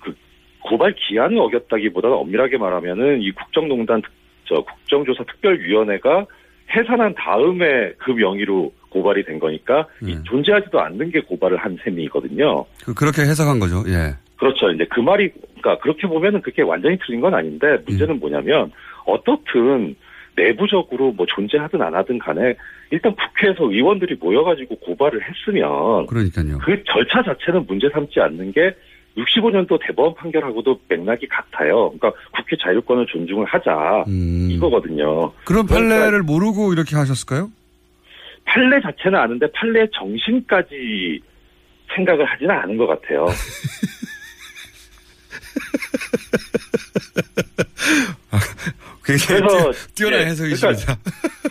그 고발 기한을 어겼다기보다는 엄밀하게 말하면은 이 국정농단 특- 저 국정조사 특별위원회가 해산한 다음에 그 명의로 고발이 된 거니까 이 네. 존재하지도 않는 게 고발을 한 셈이거든요. 그, 그렇게 해석한 거죠. 예. 그렇죠. 이제 그 말이, 그러니까 그렇게 보면은 그게 완전히 틀린 건 아닌데 문제는 뭐냐면 어떻든 내부적으로 뭐 존재하든 안 하든 간에 일단 국회에서 의원들이 모여가지고 고발을 했으면 그러니까요. 그 절차 자체는 문제 삼지 않는 게 65년도 대법원 판결하고도 맥락이 같아요. 그러니까 국회 자율권을 존중을 하자 음. 이거거든요. 그런 그러니까 판례를 모르고 이렇게 하셨을까요? 판례 자체는 아는데 판례 정신까지 생각을 하지는 않은 것 같아요. 굉장히 그래서 뛰- 뛰어난 예, 해석이십니다.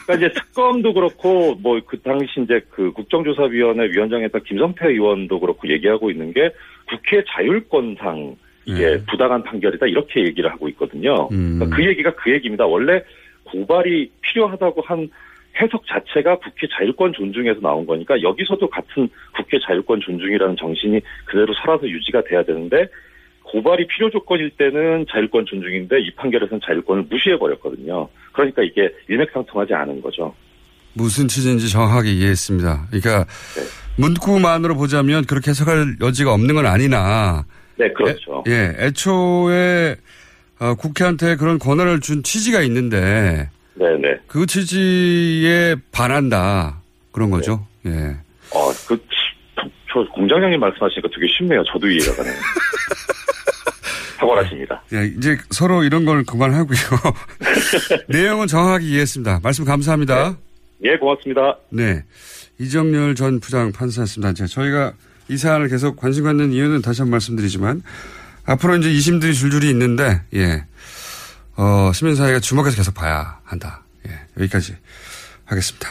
그러니까 이제 특검도 그렇고 뭐 그 당시 이제 그 국정조사위원회 위원장했던 김성태 의원도 그렇고 얘기하고 있는 게 국회 자율권상 이게 네. 부당한 판결이다 이렇게 얘기를 하고 있거든요. 음. 그러니까 그 얘기가 그 얘기입니다. 원래 고발이 필요하다고 한 해석 자체가 국회 자율권 존중에서 나온 거니까 여기서도 같은 국회 자율권 존중이라는 정신이 그대로 살아서 유지가 돼야 되는데 고발이 필요 조건일 때는 자율권 존중인데 이 판결에서는 자율권을 무시해 버렸거든요. 그러니까 이게 일맥상통하지 않은 거죠. 무슨 취지인지 정확하게 이해했습니다. 그러니까 네. 문구만으로 보자면 그렇게 해석할 여지가 없는 건 아니나 네, 그렇죠. 예, 애초에 어, 국회한테 그런 권한을 준 취지가 있는데 네, 네. 그 취지에 반한다 그런 거죠. 예. 어, 그, 저 공장장님 말씀하시니까 되게 쉽네요. 저도 이해가 가네요. 탁월하십니다. 예, 이제 서로 이런 걸 그만하고요. 내용은 정확하게 이해했습니다. 말씀 감사합니다. 예, 고맙습니다. 네. 이정열 전 부장 판사였습니다. 저희가 이 사안을 계속 관심 갖는 이유는 다시 한 번 말씀드리지만 앞으로 이제 이심들이 줄줄이 있는데 예. 어, 시민사회가 주목해서 계속 봐야 한다. 예. 여기까지 하겠습니다.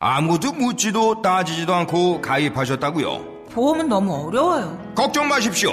아무도 묻지도 따지지도 않고 가입하셨다고요? 보험은 너무 어려워요. 걱정 마십시오.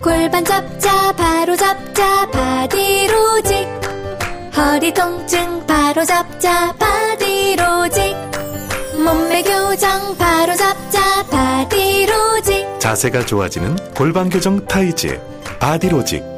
골반 잡자 바로 잡자 바디로직. 허리 통증 바로 잡자 바디로직. 몸매 교정 바로 잡자 바디로직. 자세가 좋아지는 골반 교정 타이즈 바디로직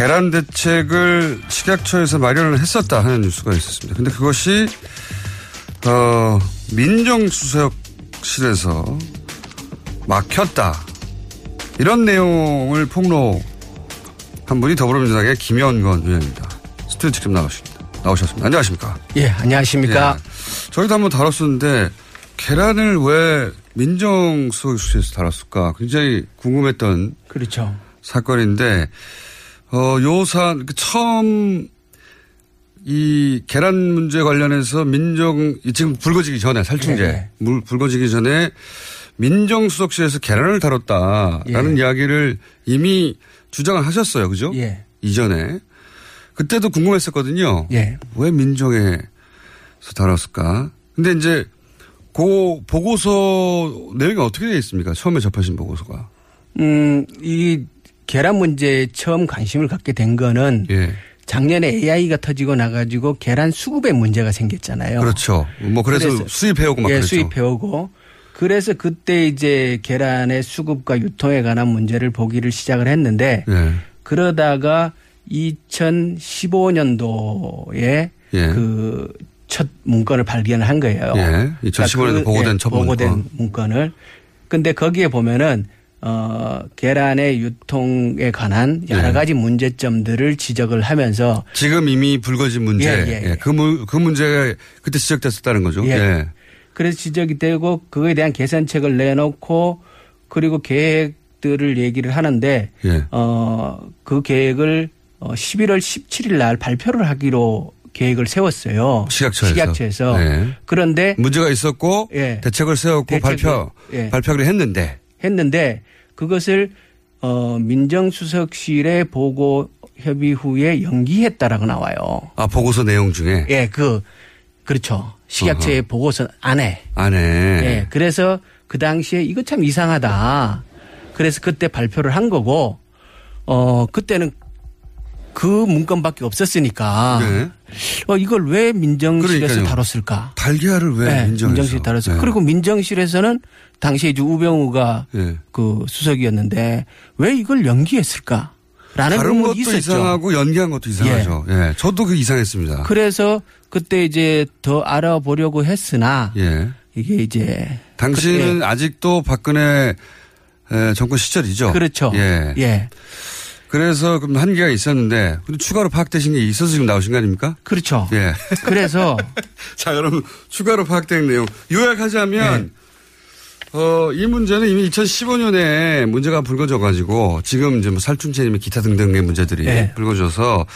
계란 대책을 식약처에서 마련을 했었다 하는 뉴스가 있었습니다. 근데 그것이 어, 민정수석실에서 막혔다. 이런 내용을 폭로한 분이 더불어민주당의 김현건 의원입니다. 스튜디오 직접 나오십니다. 나오셨습니다. 안녕하십니까? 예, 안녕하십니까? 예. 저희도 한번 다뤘었는데 계란을 왜 민정수석실에서 다뤘을까 굉장히 궁금했던 그렇죠. 사건인데 어, 요사 처음 이 계란 문제 관련해서 민정 지금 불거지기 전에 살충제 네. 물 불거지기 전에 민정수석실에서 계란을 다뤘다라는 예. 이야기를 이미 주장을 하셨어요, 그죠? 예. 이전에 그때도 궁금했었거든요. 예. 왜 민정에서 다뤘을까? 근데 이제 그 보고서 내용이 어떻게 되어 있습니까? 처음에 접하신 보고서가. 음, 이 계란 문제에 처음 관심을 갖게 된 거는 예. 작년에 AI가 터지고 나가지고 계란 수급에 문제가 생겼잖아요. 그렇죠. 뭐 그래서, 수입해오고 막 예, 그랬죠. 수입해오고. 그래서 그때 이제 계란의 수급과 유통에 관한 문제를 보기를 시작을 했는데 예. 그러다가 2015년도에 예. 그첫 문건을 발견을 한 거예요. 예. 2015 년도 보고된 첫 보고된 문건. 문건을. 근데 거기에 보면은 어 계란의 유통에 관한 여러 예. 가지 문제점들을 지적을 하면서 지금 이미 불거진 문제. 예, 예, 예. 그, 문- 그 문제가 그때 지적됐었다는 거죠. 예. 예. 그래서 지적이 되고 그거에 대한 개선책을 내놓고 그리고 계획들을 얘기를 하는데 예. 어그 계획을 어 11월 17일 날 발표를 하기로 계획을 세웠어요. 시각처에서. 시각처에서. 예. 그런데 문제가 있었고 예. 대책을 세웠고 대책을- 발표 예. 발표를 했는데 했는데 그것을 어 민정수석실에 보고 협의 후에 연기했다라고 나와요. 아 보고서 내용 중에 예, 그 그렇죠. 식약처의 보고서 안에. 안에 예. 그래서 그 당시에 이거 참 이상하다. 그래서 그때 발표를 한 거고 어 그때는 그 문건밖에 없었으니까 어 이걸 왜 민정실에서 네. 그러니까요. 다뤘을까? 달걀을 왜 네, 민정에서 민정실에 다뤘을까? 네. 그리고 민정실에서는 당시에 이제 우병우가 예. 그 수석이었는데 왜 이걸 연기했을까? 라는 다른 것도 있었죠. 이상하고 연기한 것도 이상하죠. 예. 저도 그 이상했습니다. 그래서 그때 이제 더 알아보려고 했으나 예. 이게 이제 당신은 그- 예. 아직도 박근혜 에, 정권 시절이죠. 그렇죠. 예. 예. 그래서 그럼 한계가 있었는데 근데 추가로 파악되신 게 있어서 지금 나오신 거 아닙니까? 그렇죠. 예. 그래서 자, 여러분 추가로 파악된 내용 요약하자면 네. 어, 이 문제는 이미 2015년에 문제가 불거져 가지고 지금 이제 뭐 살충제나 기타 등등의 문제들이 네. 불거져서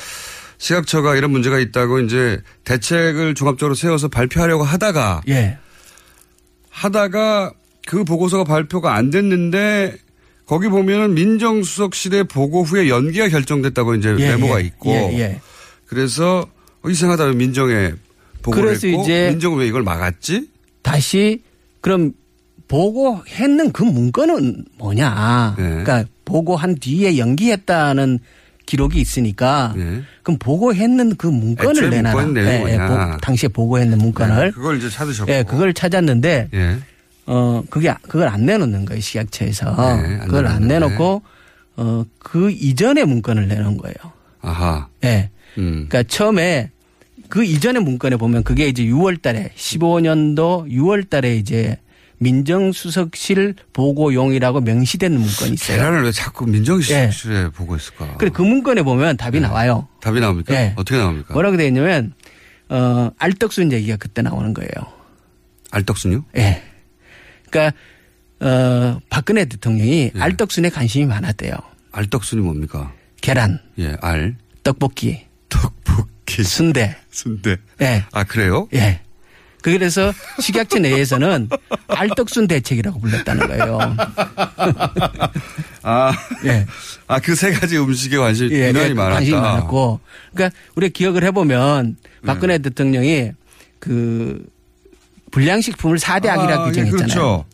시각처가 이런 문제가 있다고 이제 대책을 종합적으로 세워서 발표하려고 하다가 예. 하다가 그 보고서가 발표가 안 됐는데 거기 보면은 민정수석실의 보고 후에 연기가 결정됐다고 이제 예, 메모가 예. 있고 예, 예. 그래서 어, 이상하다 왜 민정에 보고를 했고 이제 민정은 왜 이걸 막았지? 다시 그럼 보고했는 그 문건은 뭐냐? 네. 그러니까 보고한 뒤에 연기했다는 기록이 있으니까 그럼 보고했는 그 문건을 네. 내놔라. 내용이 예, 예. 보- 당시에 보고했는 문건을 네, 그걸 이제 찾으셨고 예, 그걸 찾았는데 예. 어 그게 그걸 안 내놓는 거예요 네, 안 그걸 안. 내놓고 어 그 이전의 문건을 내놓은 거예요. 아하. 예. 음. 그러니까 처음에 그 이전의 문건에 보면 그게 이제 6월 달에 15년도 6월 달에 이제 민정수석실 보고용이라고 명시된 문건이 있어요. 계란을 왜 자꾸 민정수석실에 보고 있을까? 그래 그 문건에 보면 답이 나와요. 답이 나옵니까? 예. 어떻게 나옵니까? 뭐라고 되어 있냐면 어 알떡순 얘기가 그때 나오는 거예요. 알떡순요? 예. 그러니까 어 박근혜 대통령이 예. 알떡순에 관심이 많았대요. 알떡순이 뭡니까? 계란, 예, 알. 떡볶이, 떡볶이, 순대. 순대. 예. 아, 그래요? 예. 그래서 식약처 내에서는 알떡순 대책이라고 불렀다는 거예요. 아. 예. 아, 그 세 가지 음식에 관심이 예, 예, 많았다. 관심이 많았고. 그러니까 우리가 기억을 해보면 박근혜 대통령이 그 불량식품을 4대 악이라고 아, 예, 규정했잖아요. 그렇죠.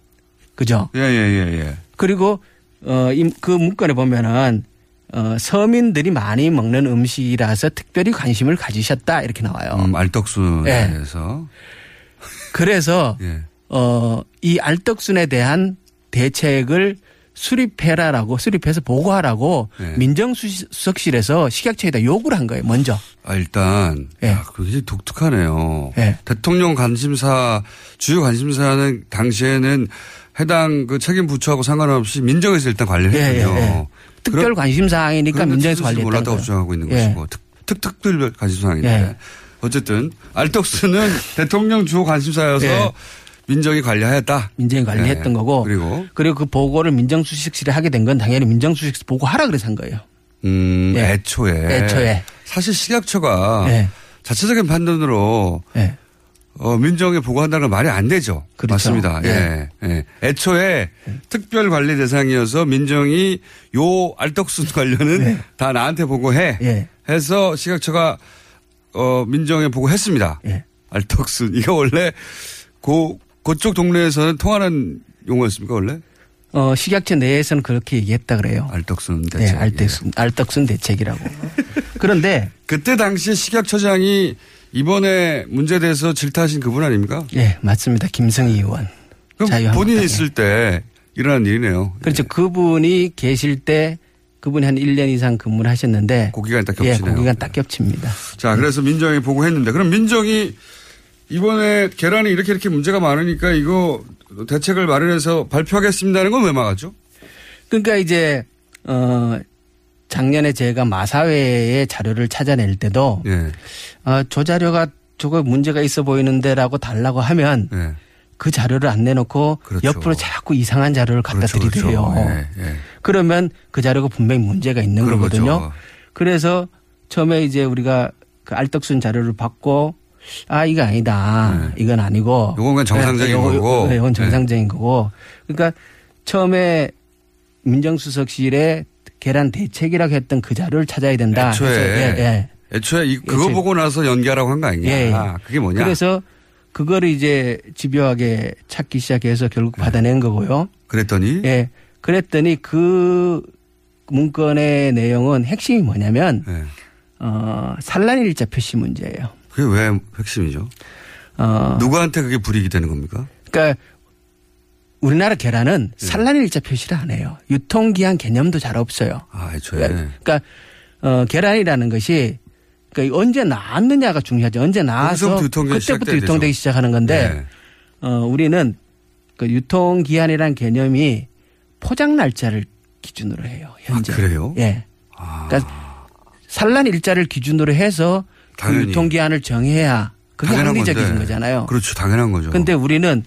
그죠? 예, 예, 예, 예. 그리고 어, 이- 그 문건에 보면은 어, 서민들이 많이 먹는 음식이라서 특별히 관심을 가지셨다 이렇게 나와요. 음, 알떡순에 예. 대해서. 그래서 예. 어, 이 알떡순에 대한 대책을 수립해라라고 수립해서 보고하라고 예. 민정수석실에서 식약처에다 요구를 한 거예요. 먼저. 아, 일단. 예. 야, 그게 굉장히 독특하네요. 대통령 관심사, 주요 관심사는 당시에는 해당 그 책임 부처하고 상관없이 민정에서 일단 관리를 예, 했군요. 예, 예. 특별 그럼- 관심 사항이니까 그런데 민정에서 몰랐다고 거예요. 주장하고 있는 예. 것이고 특, 특, 특별 관심 사항인데. 예. 어쨌든 알떡스는 대통령 주요 관심사여서 예. 민정이 관리하였다. 민정이 관리했던 예. 거고 그리고 그리고 그 보고를 민정수석실에 하게 된 건 당연히 민정수석실 보고하라 그래서 한 거예요. 음, 예. 애초에. 애초에. 사실 식약처가 예. 자체적인 판단으로 예. 어, 민정에 보고한다는 건 말이 안 되죠. 그렇죠. 맞습니다. 예. 예. 애초에 특별 관리 대상이어서 민정이 요 알떡순 관련은 다 나한테 보고해. 예. 해서 식약처가 어, 민정에 보고했습니다. 예. 알떡순. 이거 원래 고, 그쪽 동네에서는 통하는 용어였습니까, 원래? 어, 식약처 내에서는 그렇게 얘기했다 그래요. 알떡순 네, 대책. 알떡순, 알떡순 대책이라고. 그런데 그때 당시에 식약처장이 이번에 문제에 대해서 질타하신 그분 아닙니까? 예, 맞습니다. 김성희 의원. 본인이 있을 때 일어난 일이네요. 그렇죠. 그분이 계실 때 그분이 한 1년 이상 근무를 하셨는데 고기가 딱 예, 겹치네요. 고기가 딱 겹칩니다. 자, 그래서 민정이 보고했는데 그럼 민정이 이번에 계란이 이렇게 이렇게 문제가 많으니까 이거 대책을 마련해서 발표하겠습니다는 건 왜 막았죠? 그러니까 이제 어 작년에 제가 마사회의 자료를 찾아낼 때도 예. 어, 저 자료가 저거 문제가 있어 보이는데라고 달라고 하면 예. 그 자료를 안 내놓고 옆으로 자꾸 이상한 자료를 갖다 드리대요. 예, 예. 그러면 그 자료가 분명히 문제가 있는 거거든요. 그래서 처음에 이제 우리가 그 알떡순 자료를 받고 아 이거 아니다. 이건 아니고. 네. 그냥 정상적인 요거- 거고. 네, 이건 네. 정상적인 거고. 그러니까 처음에 민정수석실에 계란 대책이라고 했던 그 자료를 찾아야 된다. 애초에 예, 예. 애초에 이, 그거 애초에. 보고 나서 연기하라고 한 거 아니냐? 예, 예. 그게 뭐냐? 그래서 그거를 이제 집요하게 찾기 시작해서 결국 네. 받아낸 거고요. 그랬더니 예. 그랬더니 그 문건의 내용은 핵심이 뭐냐면 네. 어, 산란일자 표시 문제예요. 그게 왜 핵심이죠? 어, 누구한테 그게 불이익이 되는 겁니까? 그러니까 우리나라 계란은 네. 산란일자 표시를 안 해요. 유통기한 개념도 잘 없어요. 아, 애초에. 그러니까 어, 계란이라는 것이 그러니까 언제 나왔느냐가 중요하죠. 언제 나와서 그때부터 유통되기 되죠. 시작하는 건데 네. 어, 우리는 그 유통 기한이라는 개념이 포장 날짜를 기준으로 해요. 현재. 아, 그래요? 예. 그러니까 산란 일자를 기준으로 해서 그 당연히. 유통 기한을 정해야 그게 합리적인 건데. 거잖아요. 그렇죠. 당연한 거죠. 근데 우리는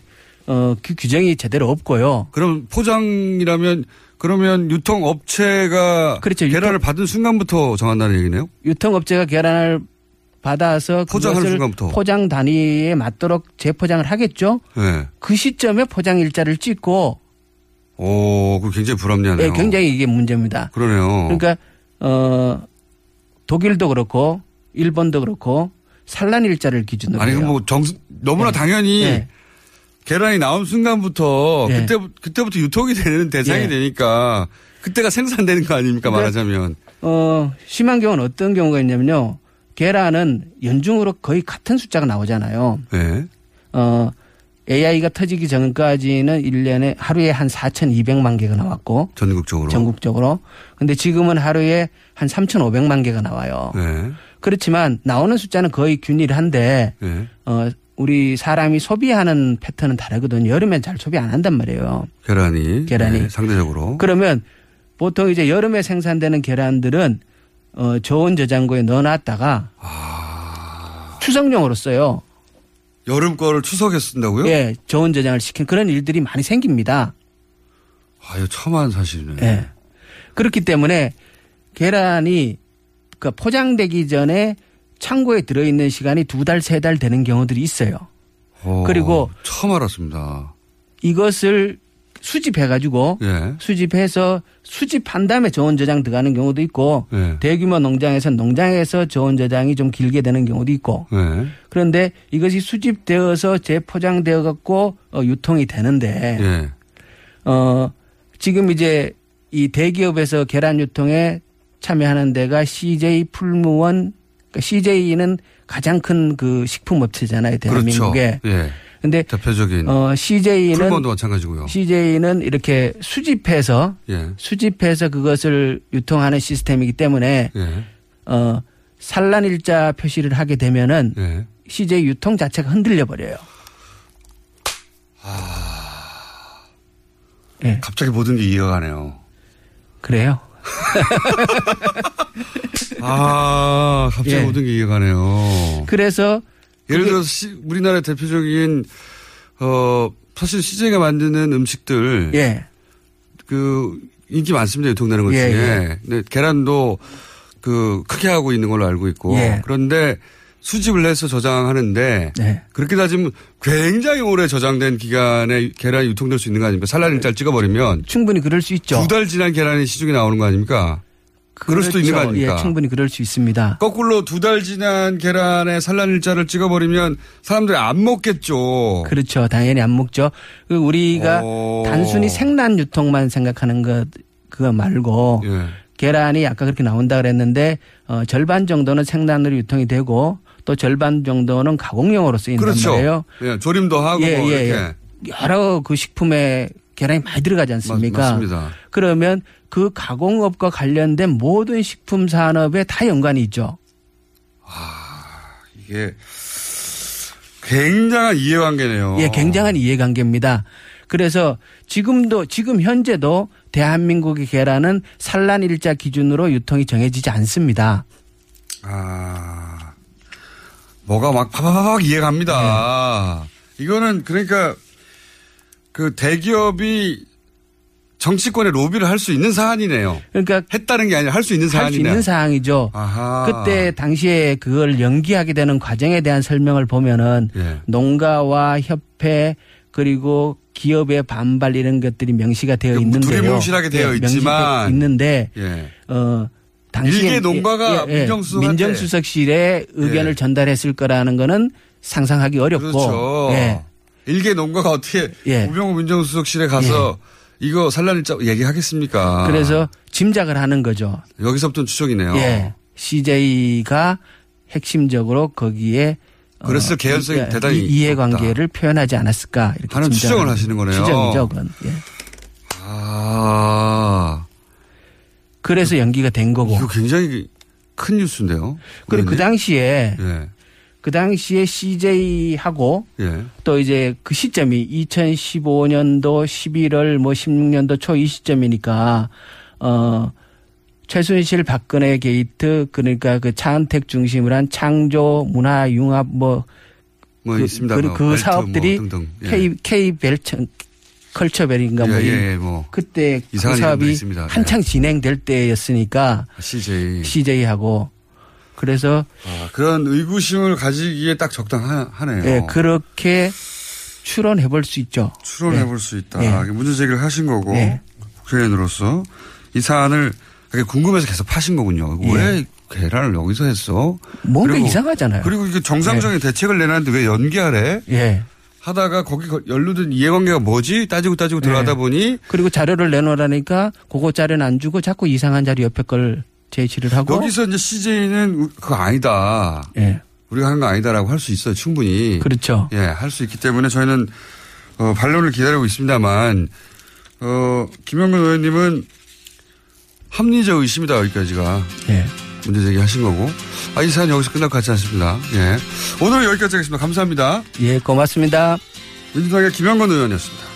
어, 그 규정이 제대로 없고요. 그럼 포장이라면 그러면 유통업체가 그렇죠. 계란을 받은 순간부터 정한다는 얘기네요? 유통업체가 계란을 받아서 포장하는 순간부터. 포장 단위에 맞도록 재포장을 하겠죠. 네. 그 시점에 포장 일자를 찍고 오, 그 굉장히 불합리하네요. 예, 굉장히 이게 문제입니다. 그러네요. 그러니까 어 독일도 그렇고 일본도 그렇고 산란 일자를 기준으로 아니, 뭐 정, 너무나 네. 당연히 네. 계란이 나온 순간부터 네. 그때, 그때부터 유통이 되는 대상이 네. 되니까 그때가 생산되는 거 아닙니까 그러니까 말하자면. 어 심한 경우는 어떤 경우가 있냐면요. 계란은 연중으로 거의 같은 숫자가 나오잖아요. 네. 어 AI가 터지기 전까지는 1년에 하루에 한 4,200만 개가 나왔고 전국적으로. 전국적으로. 근데 지금은 하루에 한 3,500만 개가 나와요. 네. 그렇지만 나오는 숫자는 거의 균일한데 네. 어 우리 사람이 소비하는 패턴은 다르거든요. 여름엔 잘 소비 안 한단 말이에요. 계란이. 계란이. 네, 상대적으로. 그러면 보통 이제 여름에 생산되는 계란들은 어 저온 저장고에 넣어놨다가 추석용으로 써요. 여름 거를 추석에 쓴다고요? 예, 저온 저장을 시킨 그런 일들이 많이 생깁니다. 아, 이거 처음 한 사실이네. 예. 그렇기 때문에 계란이 그 포장되기 전에 창고에 들어있는 시간이 두 달, 세 달 되는 경우들이 있어요. 어, 그리고 처음 알았습니다. 이것을 수집해가지고 예. 수집해서 수집한 다음에 저온 저장 들어가는 경우도 있고 예. 대규모 농장에서 농장에서 저온 저장이 좀 길게 되는 경우도 있고 예. 그런데 이것이 수집되어서 재포장되어 갖고 어, 유통이 되는데 예. 어, 지금 이제 이 대기업에서 계란 유통에 참여하는 데가 CJ 풀무원, 그러니까 CJ는 가장 큰 그 식품 업체잖아요. 대한민국에. 그렇죠. 예. 근데 대표적인 어, CJ는 풀무원도 마찬가지고요. CJ는 이렇게 수집해서 예. 수집해서 그것을 유통하는 시스템이기 때문에 예. 어, 산란 일자 표시를 하게 되면은 예. CJ 유통 자체가 흔들려 버려요. 예. 갑자기 모든 게 이해가 가네요. 그래요? 아, 갑자기 예. 모든 게 이해가 가네요. 그래서 예를 들어서 시- 우리나라의 대표적인 어 사실 CJ가 만드는 음식들 예. 그 인기 많습니다 유통되는 것 예, 중에. 예. 근데 계란도 그 크게 하고 있는 걸로 알고 있고 예. 그런데 수집을 해서 저장하는데 네. 그렇게 따지면 굉장히 오래 저장된 기간에 계란이 유통될 수 있는 거 아닙니까? 살란 일자를 찍어버리면 충분히 그럴 수 있죠. 두 달 지난 계란이 시중에 나오는 거 아닙니까? 그럴 수도 있는 거 그렇죠. 아닙니까? 예, 충분히 그럴 수 있습니다. 거꾸로 두 달 지난 계란에 산란 일자를 찍어버리면 사람들이 안 먹겠죠. 그렇죠. 당연히 안 먹죠. 그 우리가 오. 단순히 생란 유통만 생각하는 것 그거 말고 예. 계란이 아까 그렇게 나온다 그랬는데 어, 절반 정도는 생란으로 유통이 되고 또 절반 정도는 가공용으로 쓰인단 그렇죠. 말이에요. 예, 조림도 하고 예, 뭐 예, 이렇게. 여러 그 식품에 계란이 많이 들어가지 않습니까? 맞- 맞습니다. 그러면 그 가공업과 관련된 모든 식품 산업에 다 연관이 있죠. 이게 굉장한 이해관계네요. 예, 굉장한 이해관계입니다. 그래서 지금도 지금 현재도 대한민국의 계란은 산란 일자 기준으로 유통이 정해지지 않습니다. 아, 뭐가 막 파파파박 이해갑니다. 네. 이거는 그러니까 그 대기업이 정치권에 로비를 할 수 있는 사안이네요. 그러니까 했다는 게 아니라 할 수 있는 할수 사안이네요. 있는 사항이죠. 아하. 그때 당시에 그걸 연기하게 되는 과정에 대한 설명을 보면은 예. 농가와 협회 그리고 기업의 반발 이런 것들이 명시가 되어 있는데요. 그 두리뭉실하게 되어 명시되어 있지만. 있는데 예. 어 당시에 일개 농가가 예, 예, 민정수석한테. 민정수석 실에 의견을 예. 전달했을 거라는 거는 상상하기 어렵고 그렇죠. 예. 일개 농가가 어떻게 예. 우병우 민정수석실에 가서 이거 산란일자 얘기하겠습니까? 그래서 짐작을 하는 거죠. 여기서부터 추정이네요. 예. CJ가 핵심적으로 거기에 그랬을 개연성이 예, 대단히 이- 이해관계를 표현하지 않았을까 이렇게 하는 추정을 합니다. 하시는 거네요. 추정이죠, 그건. 예. 아. 그래서 연기가 된 거고. 이거 굉장히 큰 뉴스인데요. 그리고 그? 당시에 예. 그 당시에 CJ하고 예. 또 이제 그 시점이 2015년도 11월 뭐 16년도 초 이 시점이니까 어 최순실 박근혜 게이트 그러니까 그 차은택 중심으로 한 창조 문화 융합 뭐뭐 그, 있습니다. 그, 뭐그 벨트 사업들이 뭐 등등. 예. K K 벨처 컬처벨인가 뭐 예, 이- 예, 예, 뭐. 그때 그 사업이. 한창 진행될 때였으니까 CJ. CJ하고 그래서 아, 그런 의구심을 가지기에 딱 적당하네요. 예, 그렇게 추론해 볼 수 있죠. 추론해 예. 볼수 있다. 예. 문제 제기를 하신 거고 예. 국회의원으로서 이 사안을 궁금해서 계속 파신 거군요. 예. 왜 계란을 여기서 했어? 뭔가 그리고- 이상하잖아요. 그리고 이게 정상적인 대책을 내놨는데 왜 연기하래? 예. 하다가 거기 거- 연루된 이해관계가 뭐지? 따지고 따지고 들어가다 예. 보니 그리고 자료를 내놓으라니까 그거 자료는 안 주고 자꾸 이상한 자료 옆에 걸 제시를 하고 여기서 이제 CJ는 그거 아니다. 예. 우리가 하는 거 아니다라고 할 수 있어요. 충분히. 그렇죠. 예, 할 수 있기 때문에 저희는 어, 반론을 기다리고 있습니다만 어, 김영근 의원님은 합리적 의심이다 여기까지가 예. 문제 제기하신 거고 아, 이 사안 여기서 끝날 것 같지 않습니다. 예. 오늘 여기까지 하겠습니다. 감사합니다. 예, 고맙습니다. 민주당의 김영건 의원이었습니다.